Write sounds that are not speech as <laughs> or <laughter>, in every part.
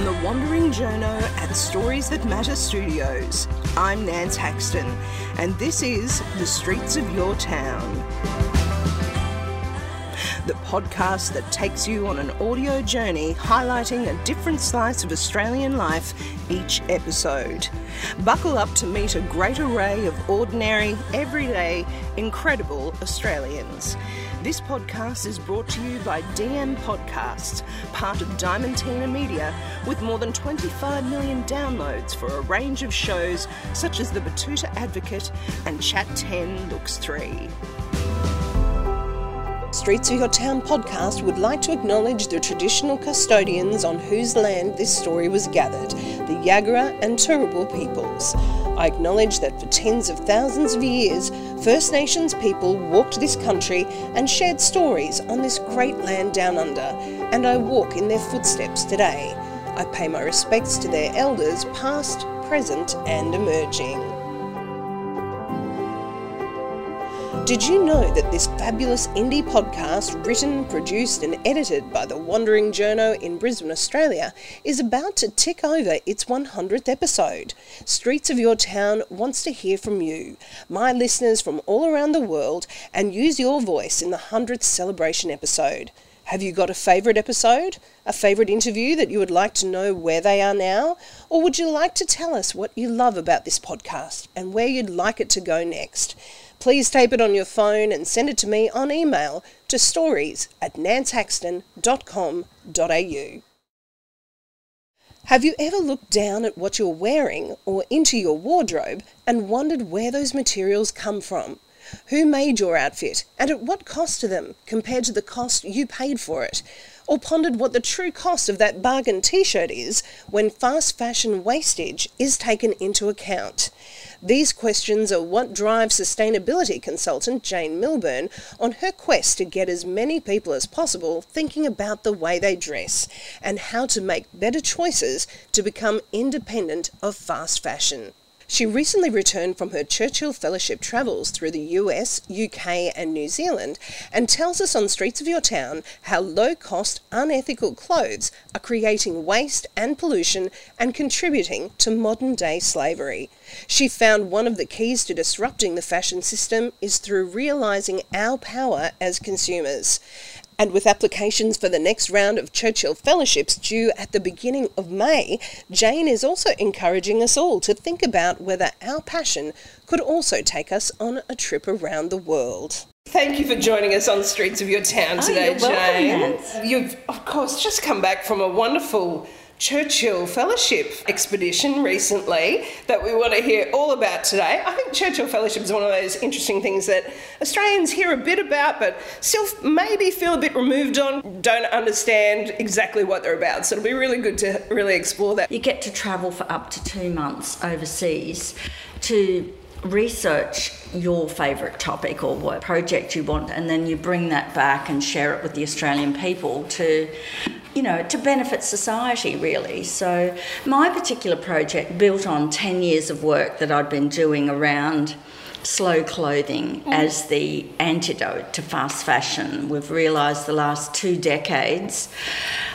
From the Wandering Journo at Stories That Matter Studios, I'm Nance Haxton, and this is The Streets of Your Town. The podcast that takes you on an audio journey highlighting a different slice of Australian life each episode. Buckle up to meet a great array of ordinary, everyday, incredible Australians. This podcast is brought to you by DM Podcasts, part of Diamantina Media, with more than 25 million downloads for a range of shows such as The Betoota Advocate and Chat 10 Looks 3. Streets of Your Town podcast would like to acknowledge the traditional custodians on whose land this story was gathered, the Yagara and Turrbal peoples. I acknowledge that for tens of thousands of years, First Nations people walked this country and shared stories on this great land down under, and I walk in their footsteps today. I pay my respects to their elders, past, present, and emerging. Did you know that this fabulous indie podcast, written, produced, and edited by the Wandering Journo in Brisbane, Australia, is about to tick over its 100th episode? Streets of Your Town wants to hear from you, my listeners from all around the world, and use your voice in the 100th celebration episode. Have you got a favourite episode? A favourite interview that you would like to know where they are now? Or would you like to tell us what you love about this podcast and where you'd like it to go next? Please tape it on your phone and send it to me on email to stories at nancehaxton.com.au. Have you ever looked down at what you're wearing or into your wardrobe and wondered where those materials come from? Who made your outfit and at what cost to them compared to the cost you paid for it? Or pondered what the true cost of that bargain t shirt is when fast fashion wastage is taken into account? These questions are what drive sustainability consultant Jane Milburn on her quest to get as many people as possible thinking about the way they dress and how to make better choices to become independent of fast fashion. She recently returned from her Churchill Fellowship travels through the US, UK, and New Zealand and tells us on Streets of Your Town how low cost, unethical clothes are creating waste and pollution and contributing to modern day slavery. She found one of the keys to disrupting the fashion system is through realizing our power as consumers. And with applications for the next round of Churchill Fellowships due at the beginning of May, Jane is also encouraging us all to think about whether our passion could also take us on a trip around the world. Thank you for joining us on the Streets of Your Town today, oh, Jane. Welcome, You've, of course, just come back from a wonderful Churchill Fellowship expedition recently that we want to hear all about today. I think Churchill Fellowship is one of those interesting things that Australians hear a bit about, but still maybe feel a bit removed on, don't understand exactly what they're about. So it'll be really good to really explore that. You get to travel for up to two months overseas to research your favourite topic or what project you want, and then you bring that back and share it with the Australian people to you know, to benefit society really. So, my particular project built on 10 years of work that I'd been doing around slow clothing mm. as the antidote to fast fashion. We've realised the last two decades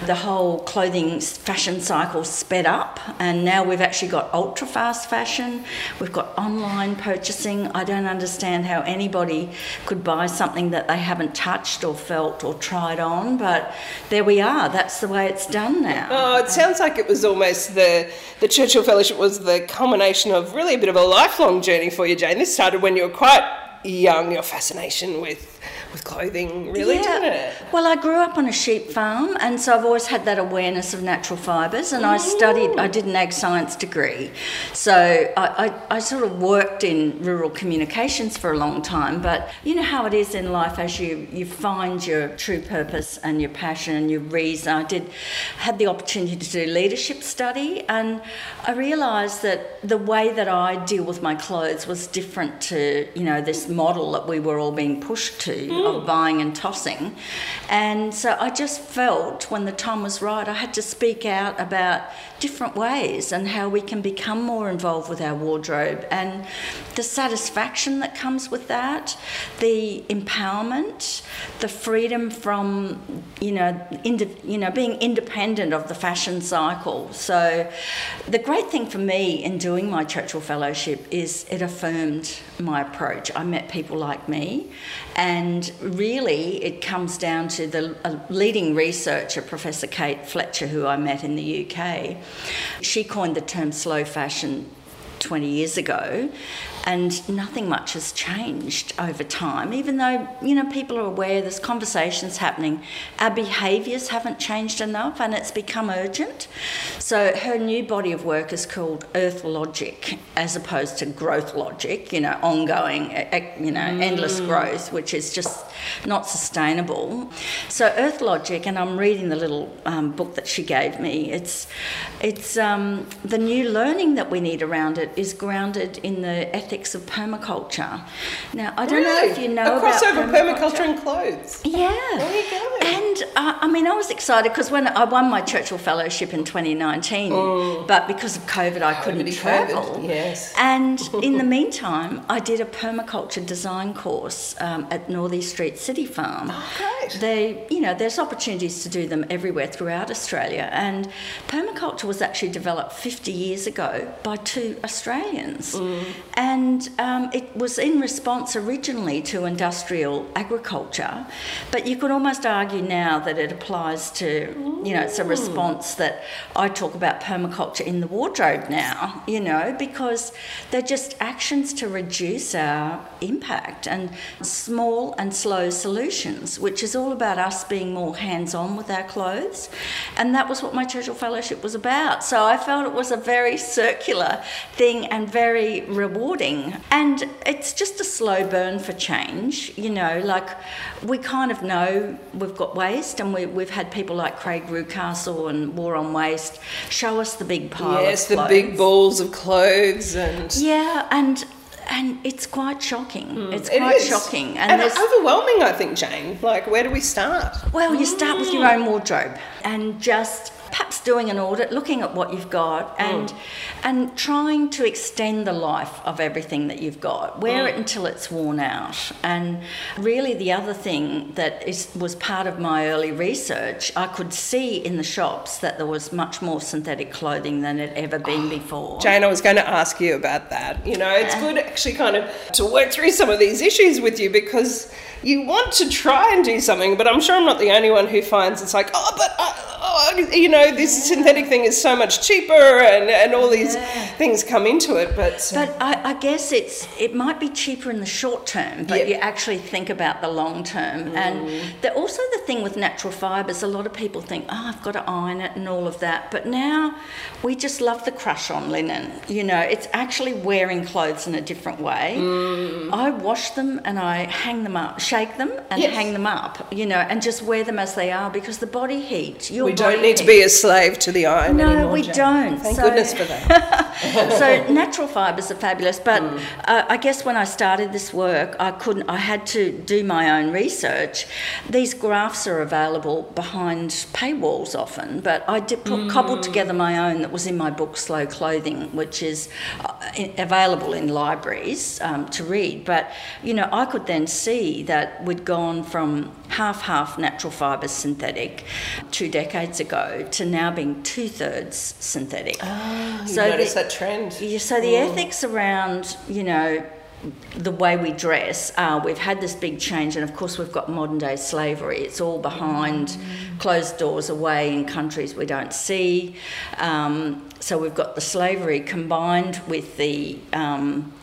the whole clothing fashion cycle sped up, and now we've actually got ultra fast fashion, we've got online purchasing. I don't understand how anybody could buy something that they haven't touched or felt or tried on, but there we are. That's the way it's done now. Oh, it sounds like it was almost the, the Churchill Fellowship was the culmination of really a bit of a lifelong journey for you, Jane. This started when you were quite young, your fascination with with clothing, really, yeah. didn't it? Well, I grew up on a sheep farm, and so I've always had that awareness of natural fibres. And. I studied, I did an ag science degree, so I, I, I, sort of worked in rural communications for a long time. But you know how it is in life as you you find your true purpose and your passion and your reason. I did had the opportunity to do leadership study, and I realised that the way that I deal with my clothes was different to you know this model that we were all being pushed to. Of buying and tossing. And so I just felt when the time was right, I had to speak out about different ways and how we can become more involved with our wardrobe and the satisfaction that comes with that, the empowerment, the freedom from, you know, ind- you know, being independent of the fashion cycle. So the great thing for me in doing my Churchill Fellowship is it affirmed my approach. I met people like me, and really it comes down to the uh, leading researcher, Professor Kate Fletcher, who I met in the UK. She coined the term slow fashion 20 years ago and nothing much has changed over time even though you know people are aware there's conversations happening. Our behaviors haven't changed enough and it's become urgent. So her new body of work is called earth logic as opposed to growth logic you know ongoing you know mm. endless growth which is just not sustainable. So earth logic and i'm reading the little um, book that she gave me it's it's um, the new learning that we need around it is grounded in the ethics ethics of permaculture. Now, I don't really? know if you know a crossover permaculture. permaculture and clothes. Yeah. There you go. And uh, I mean, I was excited because when I won my Churchill Fellowship in 2019, mm. but because of COVID, I couldn't travel. COVID. Yes. And in <laughs> the meantime, I did a permaculture design course um, at Northey Street City Farm. Oh, great. They, you know, there's opportunities to do them everywhere throughout Australia, and permaculture was actually developed 50 years ago by two Australians, mm. and and um, it was in response originally to industrial agriculture, but you could almost argue now that it applies to, you know, it's a response that I talk about permaculture in the wardrobe now, you know, because they're just actions to reduce our impact and small and slow solutions, which is all about us being more hands on with our clothes. And that was what my Churchill Fellowship was about. So I felt it was a very circular thing and very rewarding thing. And it's just a slow burn for change, you know, like we kind of know we've got waste and we, we've had people like Craig Reucassel and War on Waste show us the big pile yes, the big balls of clothes and... Yeah, and and it's quite shocking. Mm, it's quite shocking, and, and overwhelming. I think, Jane. Like, where do we start? Well, you start with your own wardrobe and just perhaps doing an audit, looking at what you've got, and mm. and trying to extend the life of everything that you've got. Wear mm. it until it's worn out. And really, the other thing that is was part of my early research, I could see in the shops that there was much more synthetic clothing than had ever been before. Jane, I was going to ask you about that. You know, it's good actually kind of to work through some of these issues with you because you want to try and do something, but I'm sure I'm not the only one who finds it's like, oh, but. Oh, you know, this synthetic thing is so much cheaper, and, and all these yeah. things come into it. But uh, but I, I, guess it's it might be cheaper in the short term, but yep. you actually think about the long term. Mm. And the, also the thing with natural fibres, a lot of people think, oh, I've got to iron it and all of that. But now we just love the crush on linen. You know, it's actually wearing clothes in a different way. Mm. I wash them and I hang them up, shake them and yes. hang them up. You know, and just wear them as they are because the body heat. Your don't need to be a slave to the iron no, anymore. we Jane. don't. Thank so, goodness for that. <laughs> so natural fibres are fabulous, but mm. uh, I guess when I started this work, I couldn't. I had to do my own research. These graphs are available behind paywalls often, but I did put, mm. cobbled together my own that was in my book Slow Clothing, which is uh, available in libraries um, to read. But you know, I could then see that we'd gone from half half natural fibres synthetic two decades ago to now being two thirds synthetic. Oh, you so noticed the, that trend. Yeah, so the mm. ethics around, you know, the way we dress, uh, we've had this big change, and of course, we've got modern day slavery. It's all behind mm. closed doors, away in countries we don't see. Um, so, we've got the slavery combined with the um,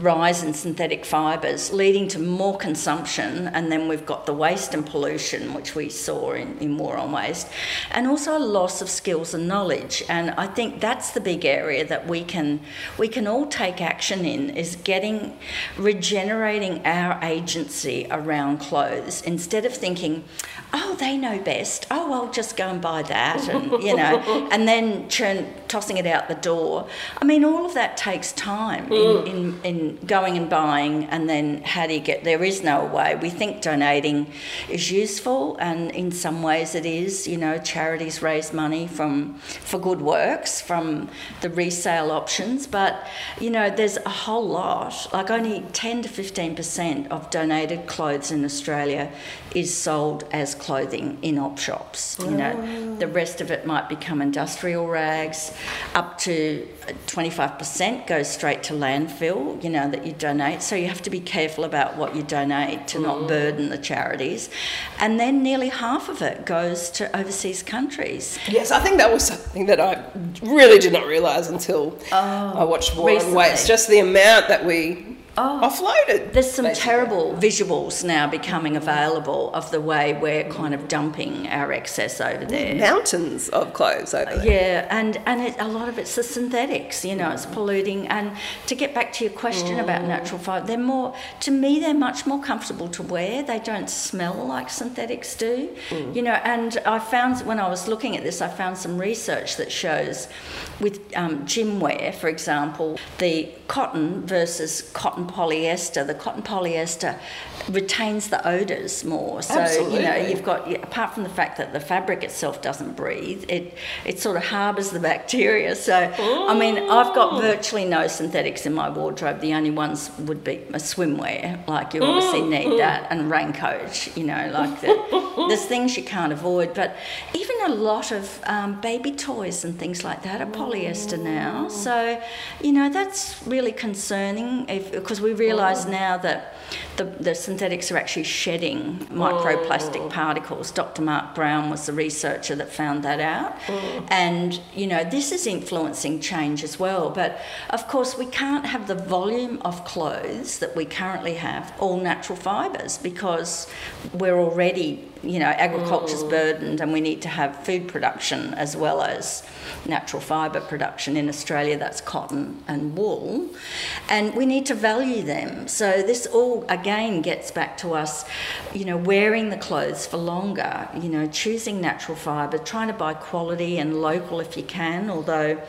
rise in synthetic fibres, leading to more consumption, and then we've got the waste and pollution, which we saw in, in War on Waste, and also a loss of skills and knowledge. And I think that's the big area that we can we can all take action in is getting regenerating our agency around clothes instead of thinking, oh, they know best. Oh, I'll just go and buy that, and you know, <laughs> and then churn, tossing it out the door. I mean, all of that takes time in, mm. in in, in going and buying and then how do you get there is no way. We think donating is useful and in some ways it is. You know, charities raise money from for good works from the resale options, but you know, there's a whole lot, like only 10 to 15% of donated clothes in Australia is sold as clothing in op shops. You know, oh. the rest of it might become industrial rags. Up to 25% goes straight to landfill, you know, that you donate. So you have to be careful about what you donate to not mm. burden the charities. And then nearly half of it goes to overseas countries. Yes, I think that was something that I really did not realise until I oh, watched War on recently. Waste. Just the amount that we offloaded. There's some basically. terrible visuals now becoming available of the way we're kind of dumping our excess over there. mountains of clothes over there. Yeah, and and it, a lot of it's the synthetics. You know, it's polluting. And to get back to your question about natural fibre, they're more to me they're much more comfortable to wear. They don't smell like synthetics do. You know, and I found when I was looking at this, I found some research that shows with um, gym wear, for example, the cotton versus cotton polyester. The cotton polyester retains the odours more. So you know, you've got apart from the fact that the fabric itself doesn't breathe, it it sort of harbours the bacteria. So I mean, I've got virtually no synthetics in my wardrobe. The only ones would be a swimwear, like you obviously need that, and raincoat. You know, like the, <laughs> there's things you can't avoid. But even a lot of um, baby toys and things like that are polyester now. So you know that's really concerning because we realise oh. now that the, the synthetics are actually shedding microplastic oh. particles. Dr. Mark Browne was the researcher that found that out. Oh. And, you know, this is influencing change as well. But of course, we can't have the volume of clothes that we currently have, all natural fibres, because we're already, you know, agriculture's mm. burdened and we need to have food production as well as natural fibre production in Australia, that's cotton and wool, and we need to value them. So this all again gets back to us, you know, wearing the clothes for longer, you know, choosing natural fibre, trying to buy quality and local if you can, although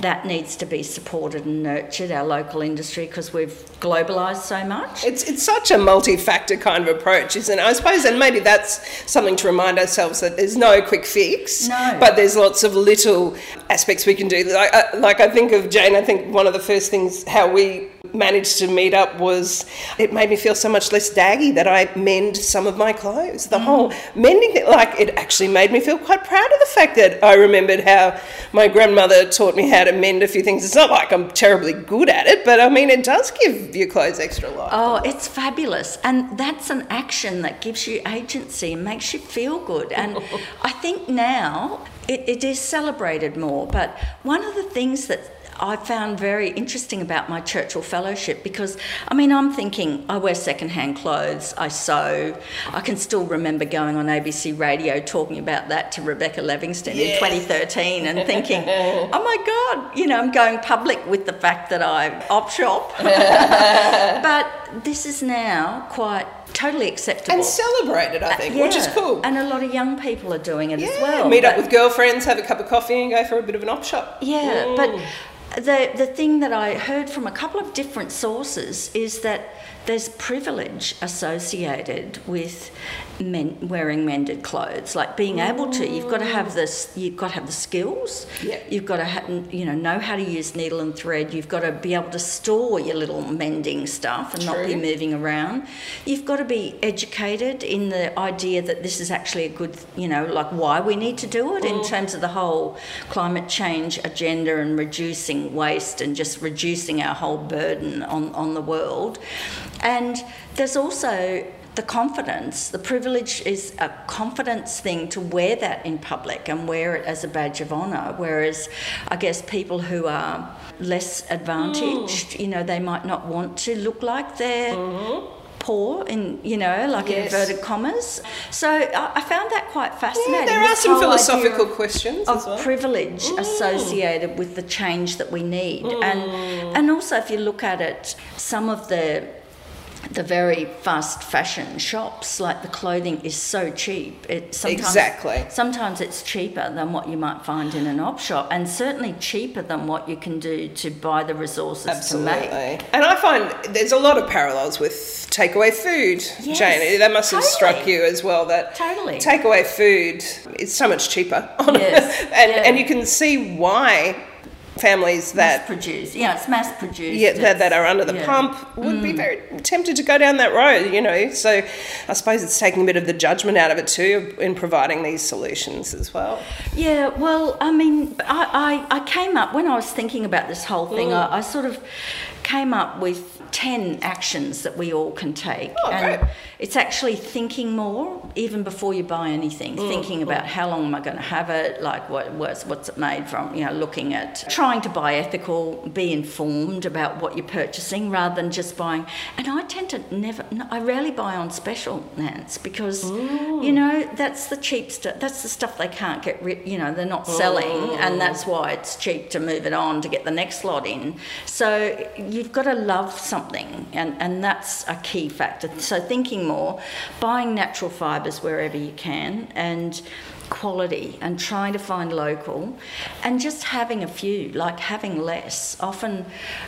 that needs to be supported and nurtured, our local industry, because we've globalised so much. It's, it's such a multi-factor kind of approach, isn't it? I suppose, and maybe that's something to remind ourselves that there's no quick fix, No. but there's lots of little aspects we can do. Like, uh, like I think of Jane, I think one of the first things how we managed to meet up was it made me feel so much less daggy that I mend some of my clothes. The whole mending thing, like it actually made me feel quite proud of the fact that I remembered how my grandmother taught me how to mend a few things. It's not like I'm terribly good at it, but I mean, it does give your clothes extra life. Oh, it's fabulous. And that's an action that gives you agency and makes you feel good. And <laughs> I think now it, it is celebrated more. But one of the things that I found very interesting about my Churchill Fellowship because, I mean, I'm thinking I wear secondhand clothes, I sew. I can still remember going on ABC radio talking about that to Rebecca Levingston in 2013 and thinking, <laughs> oh my God, you know, I'm going public with the fact that I op shop. <laughs> but this is now quite totally acceptable. and celebrated, I think, which is cool. And a lot of young people are doing it as well. meet up with girlfriends, have a cup of coffee, and go for a bit of an op shop. Yeah, but mm. The the thing that I heard from a couple of different sources is that there's privilege associated with men wearing mended clothes, like being able to. You've got to have this. You've got to have the skills. Yeah. You've got to ha- you know know how to use needle and thread. You've got to be able to store your little mending stuff and not be moving around. You've got to be educated in the idea that this is actually a good, you know, like why we need to do it in terms of the whole climate change agenda and reducing waste and just reducing our whole burden on, on the world. And there's also the confidence, the privilege is a confidence thing to wear that in public and wear it as a badge of honour. Whereas I guess people who are less advantaged, mm. you know, they might not want to look like they're mm-hmm. poor in, you know, like Yes. inverted commas. So I, found that quite fascinating. Yeah, there are this some philosophical questions of well. privilege mm. associated with the change that we need. And mm. and also if you look at it, some of the the very fast fashion shops, like the clothing is so cheap. It sometimes, Exactly. Sometimes it's cheaper than what you might find in an op shop, and certainly cheaper than what you can do to buy the resources to make. Absolutely. And I find there's a lot of parallels with takeaway food, Yes, Jane. That must have struck you as well. That Totally. takeaway food is so much cheaper, <laughs> Yes, and yeah. and you can see why families Mass that produced, yeah, it's mass produced. yeah, that, that are under the yeah. Mm. pump would be very tempted to go down that road, you know. So I suppose it's taking a bit of the judgment out of it too in providing these solutions as well. Yeah, well, I mean, I, I, I came up, when I was thinking about this whole thing, Mm. I, I sort of came up with 10 actions that we all can take. Oh, and great. it's actually thinking more, even before you buy anything, Mm, thinking mm. about how long am I going to have it, like what, what's, what's it made from, you know, looking at trying to buy ethical, be informed about what you're purchasing rather than just buying. And I tend to never, I rarely buy on special, Nance, because, mm. you know, that's the cheap stuff, that's the stuff they can't get rid, you know, they're not selling, and that's mm. why it's cheap to move it on to get the next lot in. So you've got to love something, and, and that's a key factor. So thinking more, buying natural fibres wherever you can, and quality and trying to find local and just having a few like having less. Often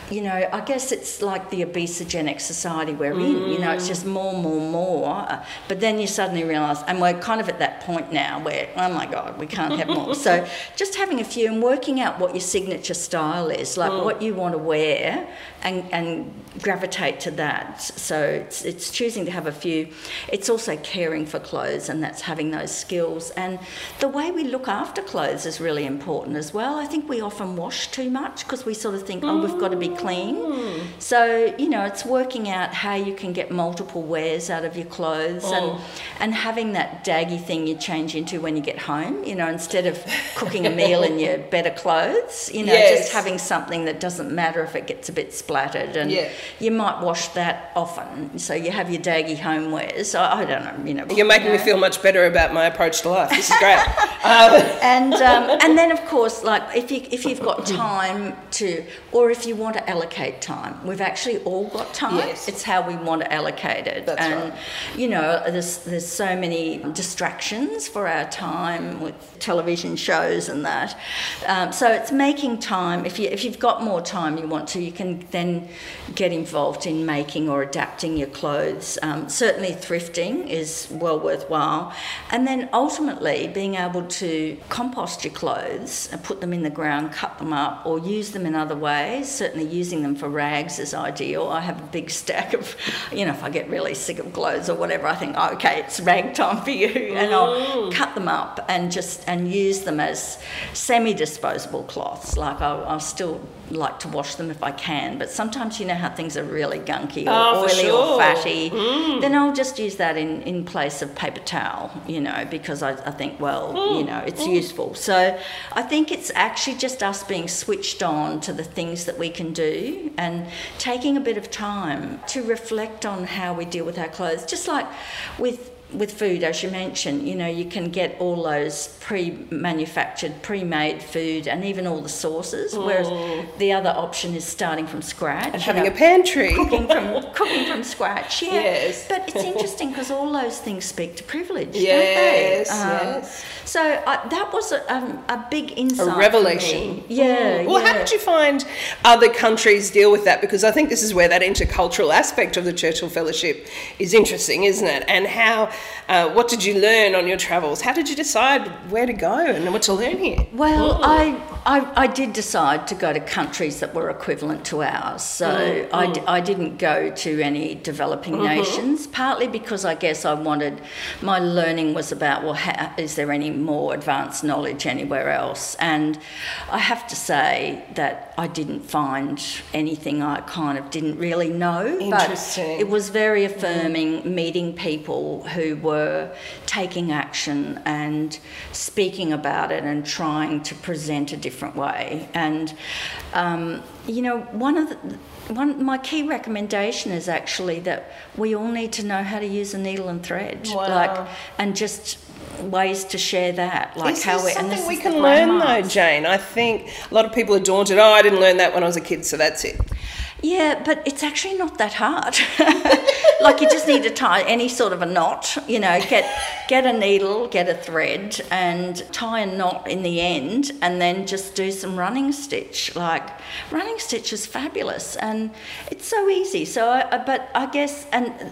you know i guess it's like the obesogenic society we're in you know it's just more more more. But then you suddenly realize and we're kind of at that point now where oh my god we can't have more. So <laughs> just having a few and working out what your signature style is like mm. what you want to wear and and gravitate to that. So it's it's choosing to have a few. It's also caring for clothes and that's having those skills. And the way we look after clothes is really important as well. I think we often wash too much because we sort of think oh we've got to be clean. Mm. So you know it's working out how you can get multiple wears out of your clothes and oh. and having that daggy thing you change into when you get home you know instead of cooking a meal in your <laughs> better clothes you know Yes. just having something that doesn't matter if it gets a bit splattered and Yeah. you might wash that often. So you have your daggy homewares I, I don't know you know. You're making you me feel much better about my approach to life. This is great. <laughs> um, and um, and then of course like if you if you've got time to or if you want to allocate time we've actually all got time Yes. it's how we want to allocate it That's and right. you know there's there's so many distractions for our time with television shows and that um, so it's making time if you if you've got more time you want to you can then get involved in making or adapting your clothes um, certainly thrifting is well worthwhile and then ultimately being able to compost your clothes and put them in the ground cut them up or use them in other ways certainly using them for rags is ideal. I have a big stack of you know if i get really sick of clothes or whatever i think oh, okay it's rag time for you <laughs> and i'll cut them up and just and use them as semi-disposable cloths. Like I'll, I'll still like to wash them if i can but sometimes you know how things are really gunky or Oh, oily sure. or fatty mm. then i'll just use that in, in place of paper towel you know because i, I think well mm. you know it's mm. useful. So i think it's actually just us being switched on to the things that we can do and taking a bit of time to reflect on how we deal with our clothes just like with with food, as you mentioned, you know, you can get all those pre-manufactured, pre-made food, and even all the sauces. Whereas the other option is starting from scratch and having know, a pantry. cooking from cooking from scratch. Yeah. Yes. But it's interesting because all those things speak to privilege. don't they? Yes, Um, yes. So I, that was a, um, a big insight. a for revelation. me. Yeah. Well, yeah. how did you find other countries deal with that? Because I think this is where that intercultural aspect of the Churchill Fellowship is interesting, isn't it? And how, uh, what did you learn on your travels? How did you decide where to go and what to learn here? Well, I, I, I did decide to go to countries that were equivalent to ours. So Mm, I, d- I didn't go to any developing Mm-hmm. nations, partly because I guess I wanted, my learning was about, well, is there any more advanced knowledge anywhere else? And I have to say that I didn't find anything I kind of didn't really know. Interesting. But it was very affirming meeting people who were taking action and speaking about it and trying to present a different way. And, um, you know, one of the one, my key recommendation is actually that we all need to know how to use a needle and thread, Wow. like, and just ways to share that, like Is how we and something this we is can learn though. Jane? I think a lot of people are daunted. Oh, I didn't learn that when I was a kid, so that's it. Yeah, but it's actually not that hard. <laughs> like you just need to tie any sort of a knot, you know, get get a needle, get a thread and tie a knot in the end and then just do some running stitch. Like running stitch is fabulous and it's so easy. So I, but I guess and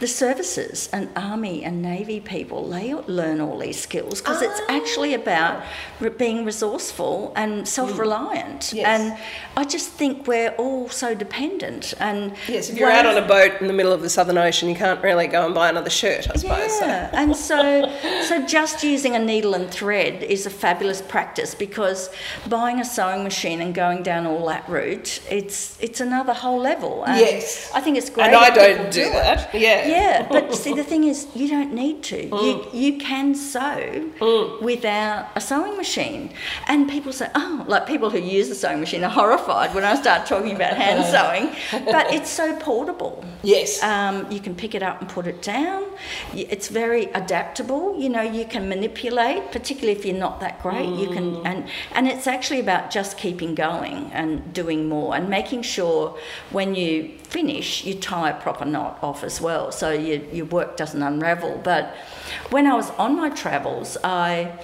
the services and army and navy people they learn all these skills because oh. it's actually about re- being resourceful and self-reliant mm. yes. and i just think we're all so dependent and yes if you're out on a boat in the middle of the southern ocean you can't really go and buy another shirt i suppose yeah. So. and so so just using a needle and thread is a fabulous practice because buying a sewing machine and going down all that route it's it's another whole level and yes i think it's great and i don't do, do that yeah yeah, <laughs> but see, the thing is, you don't need to. Mm. You, you can sew mm. without a sewing machine. And people say, oh, like people who use a sewing machine are horrified when I start talking about hand <laughs> sewing. But it's so portable. Yes. Um, you can pick it up and put it down. It's very adaptable. You know, you can manipulate, particularly if you're not that great. Mm. You can, mm. and and it's actually about just keeping going and doing more and making sure when you finish, you tie a proper knot off as well, so your, your work doesn't unravel. But when I was on my travels, I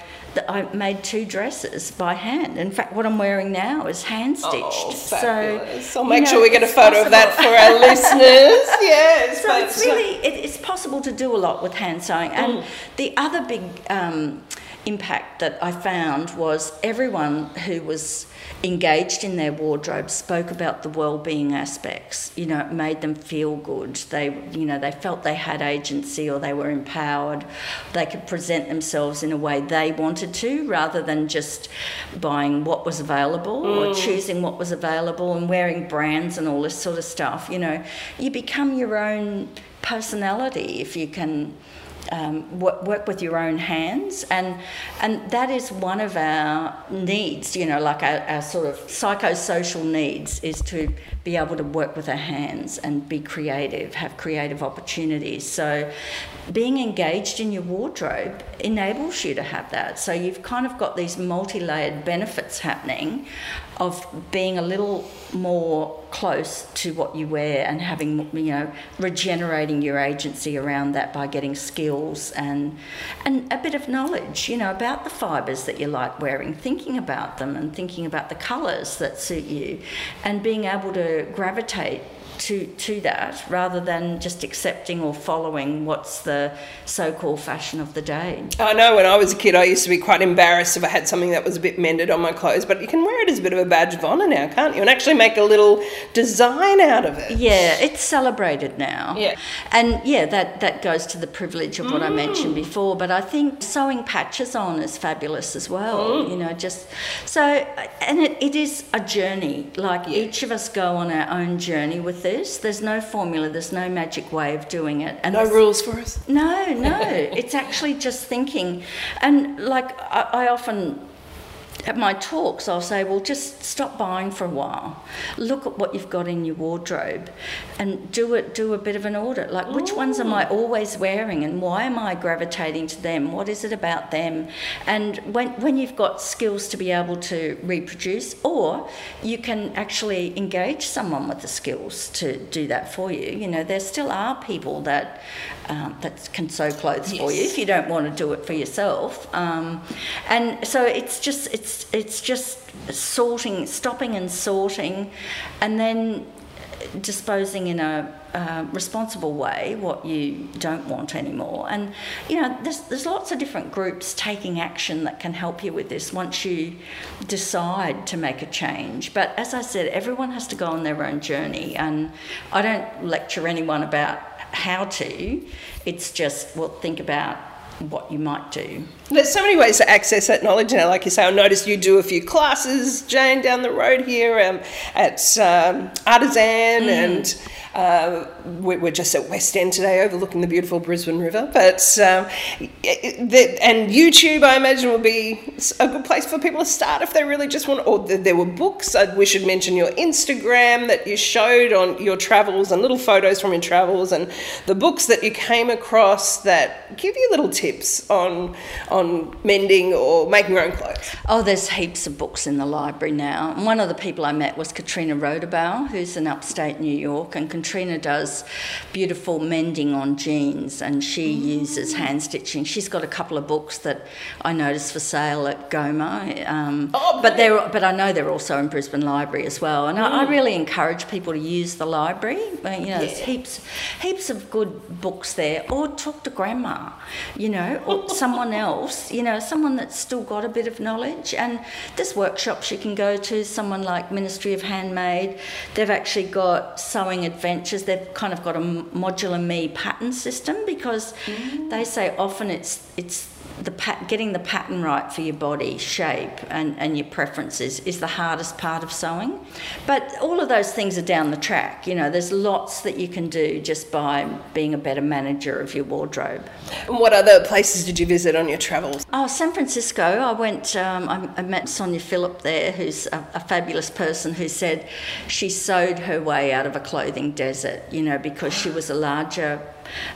I made two dresses by hand. In fact, what I'm wearing now is hand stitched. Oh, fabulous. So I'll make sure we get a photo possible. of that for our <laughs> listeners. Yes. So it's really it, it's possible to do a lot with hand sewing. And mm. the other big um, impact that I found was everyone who was engaged in their wardrobe spoke about the well-being aspects. You know it made them feel good. They you know they felt they had agency or they were empowered. They could present themselves in a way they wanted to rather than just buying what was available mm. or choosing what was available and wearing brands and all this sort of stuff you know. You become your own personality if you can um, work, work, with your own hands, and and that is one of our needs. You know, like our, our sort of psychosocial needs is to be able to work with our hands and be creative, have creative opportunities. So, being engaged in your wardrobe enables you to have that. So you've kind of got these multi-layered benefits happening of being a little more close to what you wear and having you know regenerating your agency around that by getting skills and and a bit of knowledge you know about the fibers that you like wearing thinking about them and thinking about the colors that suit you and being able to gravitate to, to that rather than just accepting or following what's the so called fashion of the day. I know when I was a kid, I used to be quite embarrassed if I had something that was a bit mended on my clothes, but you can wear it as a bit of a badge of honour now, can't you? And actually make a little design out of it. Yeah, it's celebrated now. Yeah. And yeah, that, that goes to the privilege of what mm. I mentioned before, but I think sewing patches on is fabulous as well, mm. you know, just so, and it, it is a journey. Like yeah. each of us go on our own journey with this. There's no formula, there's no magic way of doing it. And no rules for us? No, no. it's actually just thinking. And like I, I often at my talks, I'll say, well, just stop buying for a while. Look at what you've got in your wardrobe and do it, do a bit of an audit. Like, which Ooh. ones am I always wearing and why am I gravitating to them? What is it about them? And when, when you've got skills to be able to reproduce, or you can actually engage someone with the skills to do that for you. You know, there still are people that um, that can sew clothes yes. for you if you don't want to do it for yourself. Um, and so it's just it's it's just sorting, stopping and sorting, and then disposing in a uh, responsible way what you don't want anymore. And you know, there's there's lots of different groups taking action that can help you with this once you decide to make a change. But as I said, everyone has to go on their own journey, and I don't lecture anyone about how to. It's just, well, think about what you might do. There's so many ways to access that knowledge now. Like you say, I noticed you do a few classes, Jane, down the road here um, at um, Artisan, mm. and Uh, we're just at West End today, overlooking the beautiful Brisbane River. But um, and YouTube, I imagine, will be a good place for people to start if they really just want. Or there were books. Uh, we should mention your Instagram that you showed on your travels and little photos from your travels, and the books that you came across that give you little tips on on mending or making your own clothes. Oh, there's heaps of books in the library now. And one of the people I met was Katrina Rodabaugh, who's in upstate New York, and Katrina does beautiful mending on jeans, and she mm. uses hand stitching. She's got a couple of books that I noticed for sale at Goma, um, oh, but they're but I know they're also in Brisbane Library as well. And mm. I, I, mm. really encourage people to use the library. You know, yeah. there's heaps heaps of good books there, or talk to grandma, you know, or <laughs> someone else, you know, someone that's still got a bit of knowledge. And there's workshops you can go to. Someone like Ministry of Handmade, they've actually got sewing adventures. They've kind of got a modular me pattern system because mm. they say often it's it's the pat- getting the pattern right for your body shape and, and your preferences is the hardest part of sewing. But all of those things are down the track. You know there's lots that you can do just by being a better manager of your wardrobe. And what other places did you visit on your travels? Oh san francisco. I went um, I, I, met sonya philip there who's a, a fabulous person who said she sewed her way out of a clothing desert you know because she was a larger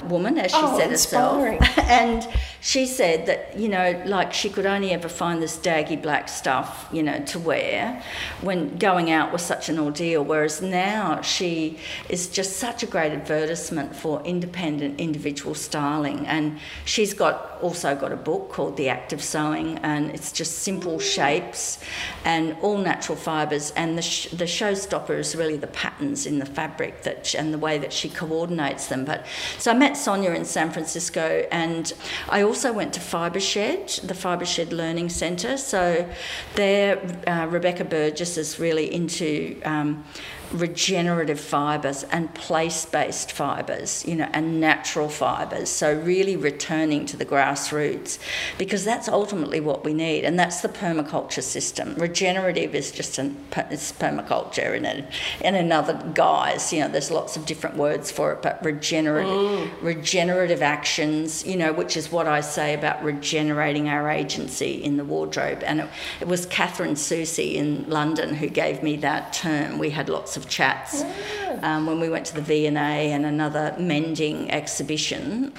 woman, as she oh, said inspiring. herself. <laughs> and she said that, you know, like she could only ever find this daggy black stuff, you know, to wear when going out was such an ordeal. Whereas now she is just such a great advertisement for independent individual styling. And she's got also got a book called The Act of Sewing, and it's just simple mm. shapes and all natural fibres. And the, sh- the showstopper is really the patterns in the fabric that and the way that she coordinates them. But so I met Sonya in San Francisco, and I also went to Fibershed, the Fibershed Learning Centre. So there, uh, Rebecca Burgess is really into um, regenerative fibres and place-based fibres, you know, and natural fibres. So really returning to the grassroots, because that's ultimately what we need, and that's the permaculture system. Regenerative is just an it's permaculture in a, in another guise. You know, there's lots of different words for it, but regenerative mm. regenerative actions, you know, which is what I say about regenerating our agency in the wardrobe. And it, it was Catherine Susie in London who gave me that term. We had lots of of chats um, when we went to the V&A and another mending exhibition.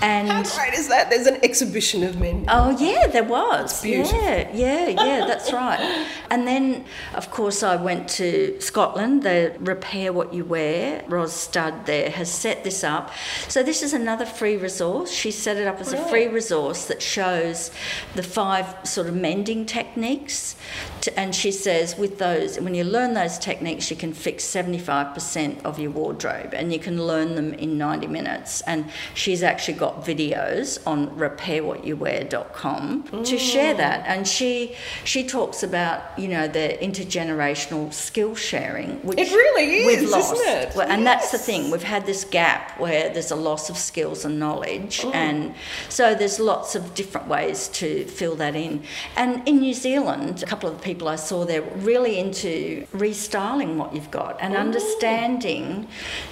And How great is that? There's an exhibition of mending. Oh, yeah, there was. Yeah, yeah, yeah, that's right. And then, of course, I went to Scotland. The Repair What You Wear, Ros Studd there, has set this up. So this is another free resource. She set it up as a free resource that shows the five sort of mending techniques. To, and she says with those, when you learn those techniques, you can fix 75% of your wardrobe and you can learn them in 90 minutes. And she's actually got videos on repairwhatyouwear.com mm. to share that. And she she talks about, you know, the intergenerational skill sharing, which it really is, we've lost. isn't it? And yes. that's the thing. We've had this gap where there's a loss of skills and knowledge. Mm. And so there's lots of different ways to fill that in. And in New Zealand, a couple of the people I saw there were really into restyling what you've got and Ooh. understanding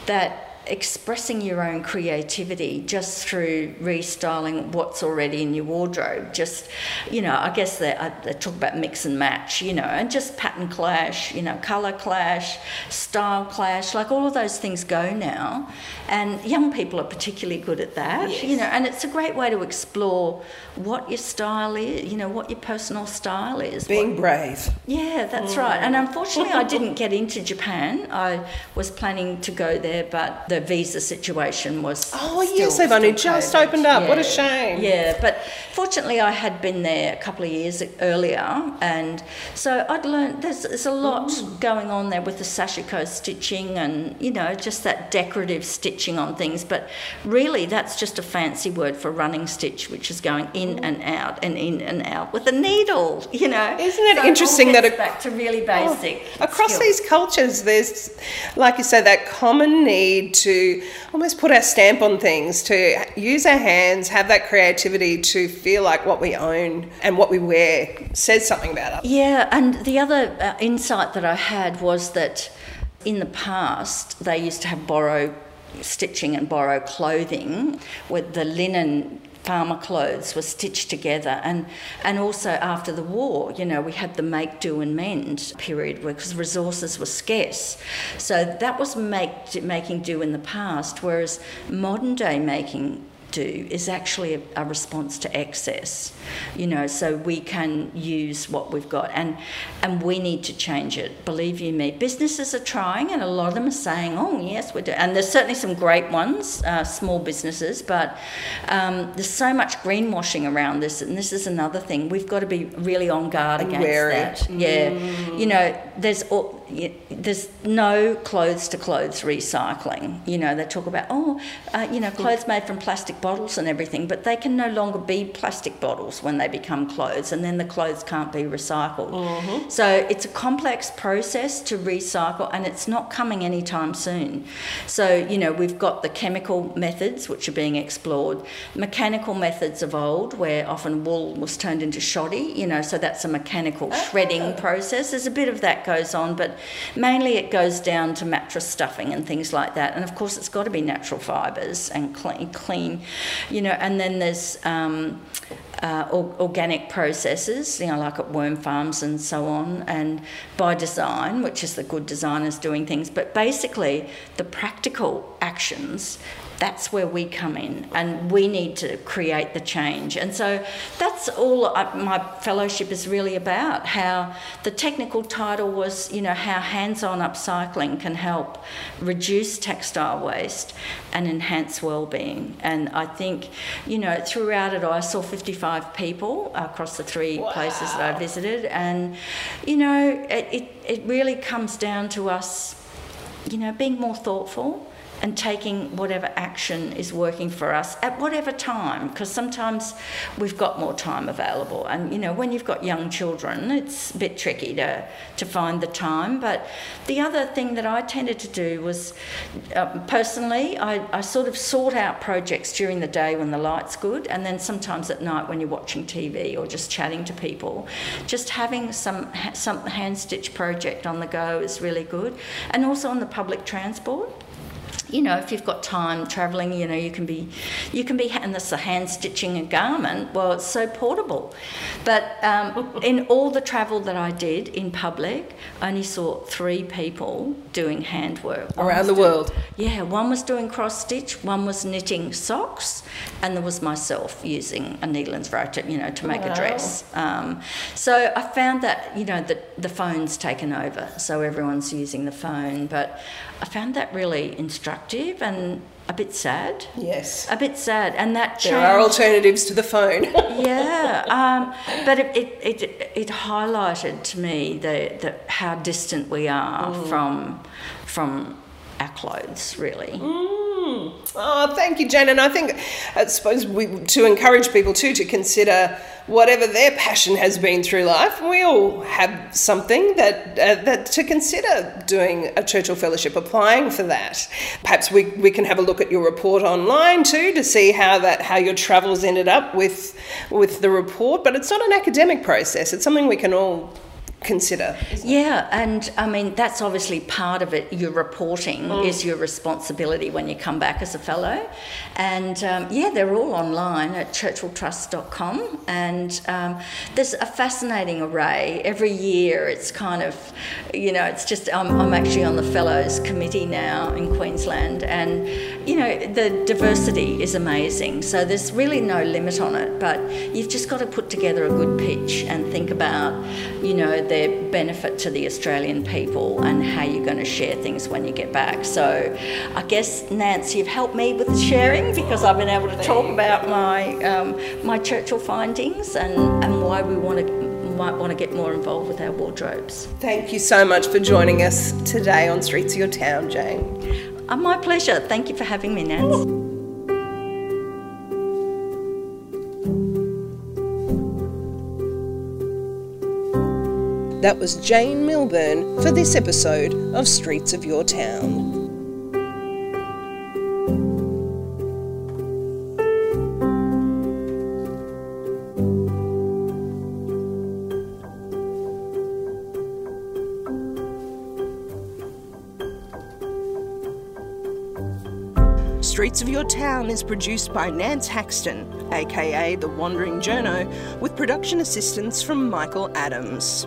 that expressing your own creativity just through restyling what's already in your wardrobe. Just, you know, I guess they, they talk about mix and match, you know, and just pattern clash, you know, colour clash, style clash, like all of those things go now. And young people are particularly good at that, yes. you know, and it's a great way to explore what your style is, you know, what your personal style is. Being what, brave. Yeah, that's mm. right. And <laughs> unfortunately, I didn't get into Japan. I was planning to go there, but the visa situation was. Oh, yes, they've only just opened up. Yeah. What a shame. Yeah, but fortunately, I had been there a couple of years earlier, and so I'd learned there's, there's a lot mm. going on there with the sashiko stitching and, you know, just that decorative stitching on things. But really, that's just a fancy word for running stitch, which is going in mm. and out and in and out with a needle, you know. Isn't it so interesting that. It, back to really oh, basic. Oh, across skills. these cultures, there's, like you say, that common need to almost put our stamp on things, to use our hands, have that creativity to feel like what we own and what we wear says something about us. Yeah, and the other uh, insight that I had was that In the past, they used to have boro stitching and boro clothing with the linen farmer clothes were stitched together and and also after the war you know we had the make do and mend period because resources were scarce so that was make making do in the past whereas modern day making do is actually a, a, response to excess you know so we can use what we've got and and we need to change it. Believe you me businesses are trying and a lot of them are saying oh yes we're doing and there's certainly some great ones uh, small businesses but um, there's so much greenwashing around this and this is another thing. We've got to be really on guard against Wary. that. mm. yeah. You know there's all there's no clothes to clothes recycling. You know, they talk about, oh, uh, you know, clothes made from plastic bottles and everything, but they can no longer be plastic bottles when they become clothes, and then the clothes can't be recycled. Mm-hmm. So it's a complex process to recycle, and it's not coming anytime soon. So, you know, we've got the chemical methods which are being explored, mechanical methods of old, where often wool was turned into shoddy, you know, so that's a mechanical shredding oh. process. There's a bit of that goes on, but mainly it goes down to mattress stuffing and things like that. And of course, it's got to be natural fibres and clean, clean, you know. And then there's um, uh, organic processes, you know, like at worm farms and so on, and by design, which is the good designers doing things. But basically, the practical actions that's where we come in and we need to create the change. And so that's all my fellowship is really about how the technical title was, you know, how hands on upcycling can help reduce textile waste and enhance well-being. And I think, you know, throughout it, I saw 55 people across the three wow. places that I visited. And, you know, it, it, it really comes down to us, you know, being more thoughtful and taking whatever action is working for us at whatever time because sometimes we've got more time available. And you know when you've got young children it's a bit tricky to to find the time. But the other thing that I tended to do was uh, personally I, I sort of sort out projects during the day when the light's good and then sometimes at night when you're watching TV or just chatting to people. Just having some some hand stitch project on the go is really good. And also on the public transport you know, if you've got time travelling, you know, you can be, you can be, and this a hand stitching a garment. Well, it's so portable. But um, <laughs> in all the travel that I did in public, I only saw three people doing handwork one around the doing, world. Yeah, one was doing cross stitch, one was knitting socks, and there was myself using a needle and thread, to, you know, to make wow. a dress. Um, so I found that you know that the phone's taken over, so everyone's using the phone, but I found that really instructive and a bit sad. Yes. A bit sad. And that There are alternatives to the phone. <laughs> yeah. Um, but it, it, it, it, highlighted to me the, the, how distant we are mm. from, from our clothes, really. Mm. Oh, thank you, Jane. And I think, I suppose, we, to encourage people too to consider whatever their passion has been through life. We all have something that uh, that to consider doing a Churchill Fellowship, applying for that. Perhaps we, we can have a look at your report online too to see how that how your travels ended up with with the report. But it's not an academic process. It's something we can all consider. Yeah, and I mean that's obviously part of it. Your reporting mm. is your responsibility when you come back as a fellow, and um, yeah, they're all online at churchilltrust.com, and um, there's a fascinating array every year. It's kind of, you know, it's just I'm, I'm actually on the fellows committee now in Queensland, and you know the diversity is amazing. So there's really no limit on it, but you've just got to put together a good pitch and think about, you know their benefit to the Australian people and how you're going to share things when you get back. So I guess, Nancy, you've helped me with the sharing because I've been able to talk about my, um, my Churchill findings and, and why we want to might want to get more involved with our wardrobes. Thank you so much for joining us today on Streets of Your Town, Jane. Uh, my pleasure. Thank you for having me, Nancy. That was Jane Milburn for this episode of Streets of Your Town. Streets of Your Town is produced by Nance Haxton, aka The Wandering Journo, with production assistance from Michael Adams.